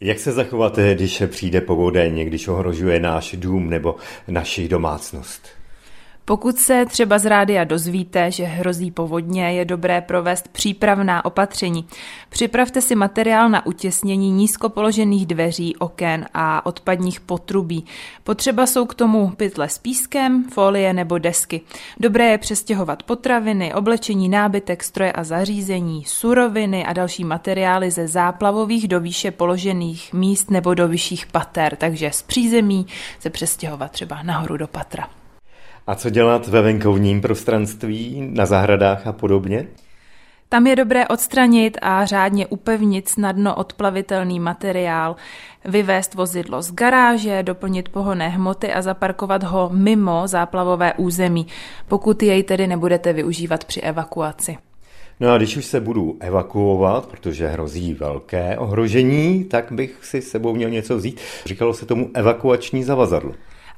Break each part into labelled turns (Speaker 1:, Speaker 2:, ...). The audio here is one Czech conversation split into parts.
Speaker 1: Jak se zachovat, když přijde povodeň, když ohrožuje náš dům nebo naši domácnost?
Speaker 2: Pokud se třeba z rádia dozvíte, že hrozí povodně, je dobré provést přípravná opatření. Připravte si materiál na utěsnění nízko položených dveří, oken a odpadních potrubí. Potřeba jsou k tomu pytle s pískem, folie nebo desky. Dobré je přestěhovat potraviny, oblečení, nábytek, stroje a zařízení, suroviny a další materiály ze záplavových do výše položených míst nebo do vyšších pater, takže z přízemí se přestěhovat třeba nahoru do patra.
Speaker 1: A co dělat ve venkovním prostranství, na zahradách a podobně?
Speaker 2: Tam je dobré odstranit a řádně upevnit snadno odplavitelný materiál, vyvést vozidlo z garáže, doplnit pohonné hmoty a zaparkovat ho mimo záplavové území, pokud jej tedy nebudete využívat při evakuaci.
Speaker 1: No a když už se budu evakuovat, protože hrozí velké ohrožení, tak bych si s sebou měl něco vzít. Říkalo se tomu evakuační zavazadlo.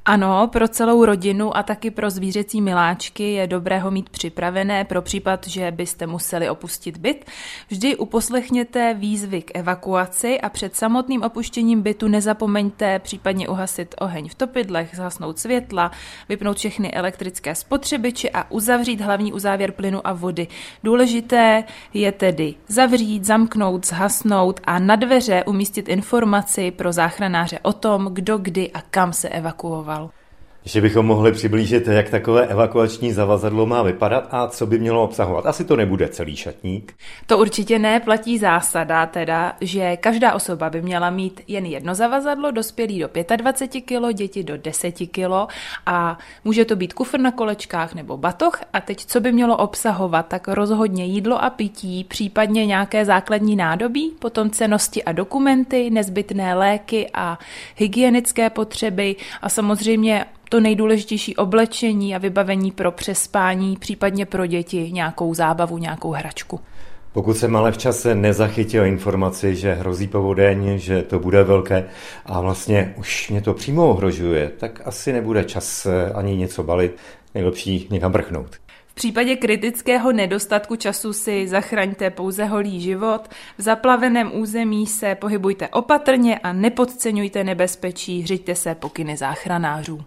Speaker 2: Ano, pro celou rodinu a taky pro zvířecí miláčky je dobré ho mít připravené pro případ, že byste museli opustit byt. Vždy uposlechněte výzvy k evakuaci a před samotným opuštěním bytu nezapomeňte případně uhasit oheň v topidlech, zhasnout světla, vypnout všechny elektrické spotřebiče a uzavřít hlavní uzávěr plynu a vody. Důležité je tedy zavřít, zamknout, zhasnout a na dveře umístit informaci pro záchranáře o tom, kdo kdy a kam se evakuoval evakuoval.
Speaker 1: Že bychom mohli přiblížit, jak takové evakuační zavazadlo má vypadat a co by mělo obsahovat. Asi to nebude celý šatník.
Speaker 2: To určitě ne, platí zásada teda, že každá osoba by měla mít jen jedno zavazadlo, dospělý do 25 kg, děti do 10 kg a může to být kufr na kolečkách nebo batoh. A teď, co by mělo obsahovat, tak rozhodně jídlo a pití, případně nějaké základní nádobí, potom cenosti a dokumenty, nezbytné léky a hygienické potřeby a samozřejmě to nejdůležitější oblečení a vybavení pro přespání, případně pro děti nějakou zábavu, nějakou hračku.
Speaker 1: Pokud jsem ale v čase nezachytil informaci, že hrozí povodeň, že to bude velké a vlastně už mě to přímo ohrožuje, tak asi nebude čas ani něco balit, nejlepší někam vrchnout.
Speaker 2: V případě kritického nedostatku času si zachraňte pouze holý život. V zaplaveném území se pohybujte opatrně a nepodceňujte nebezpečí, řiďte se pokyny záchranářů.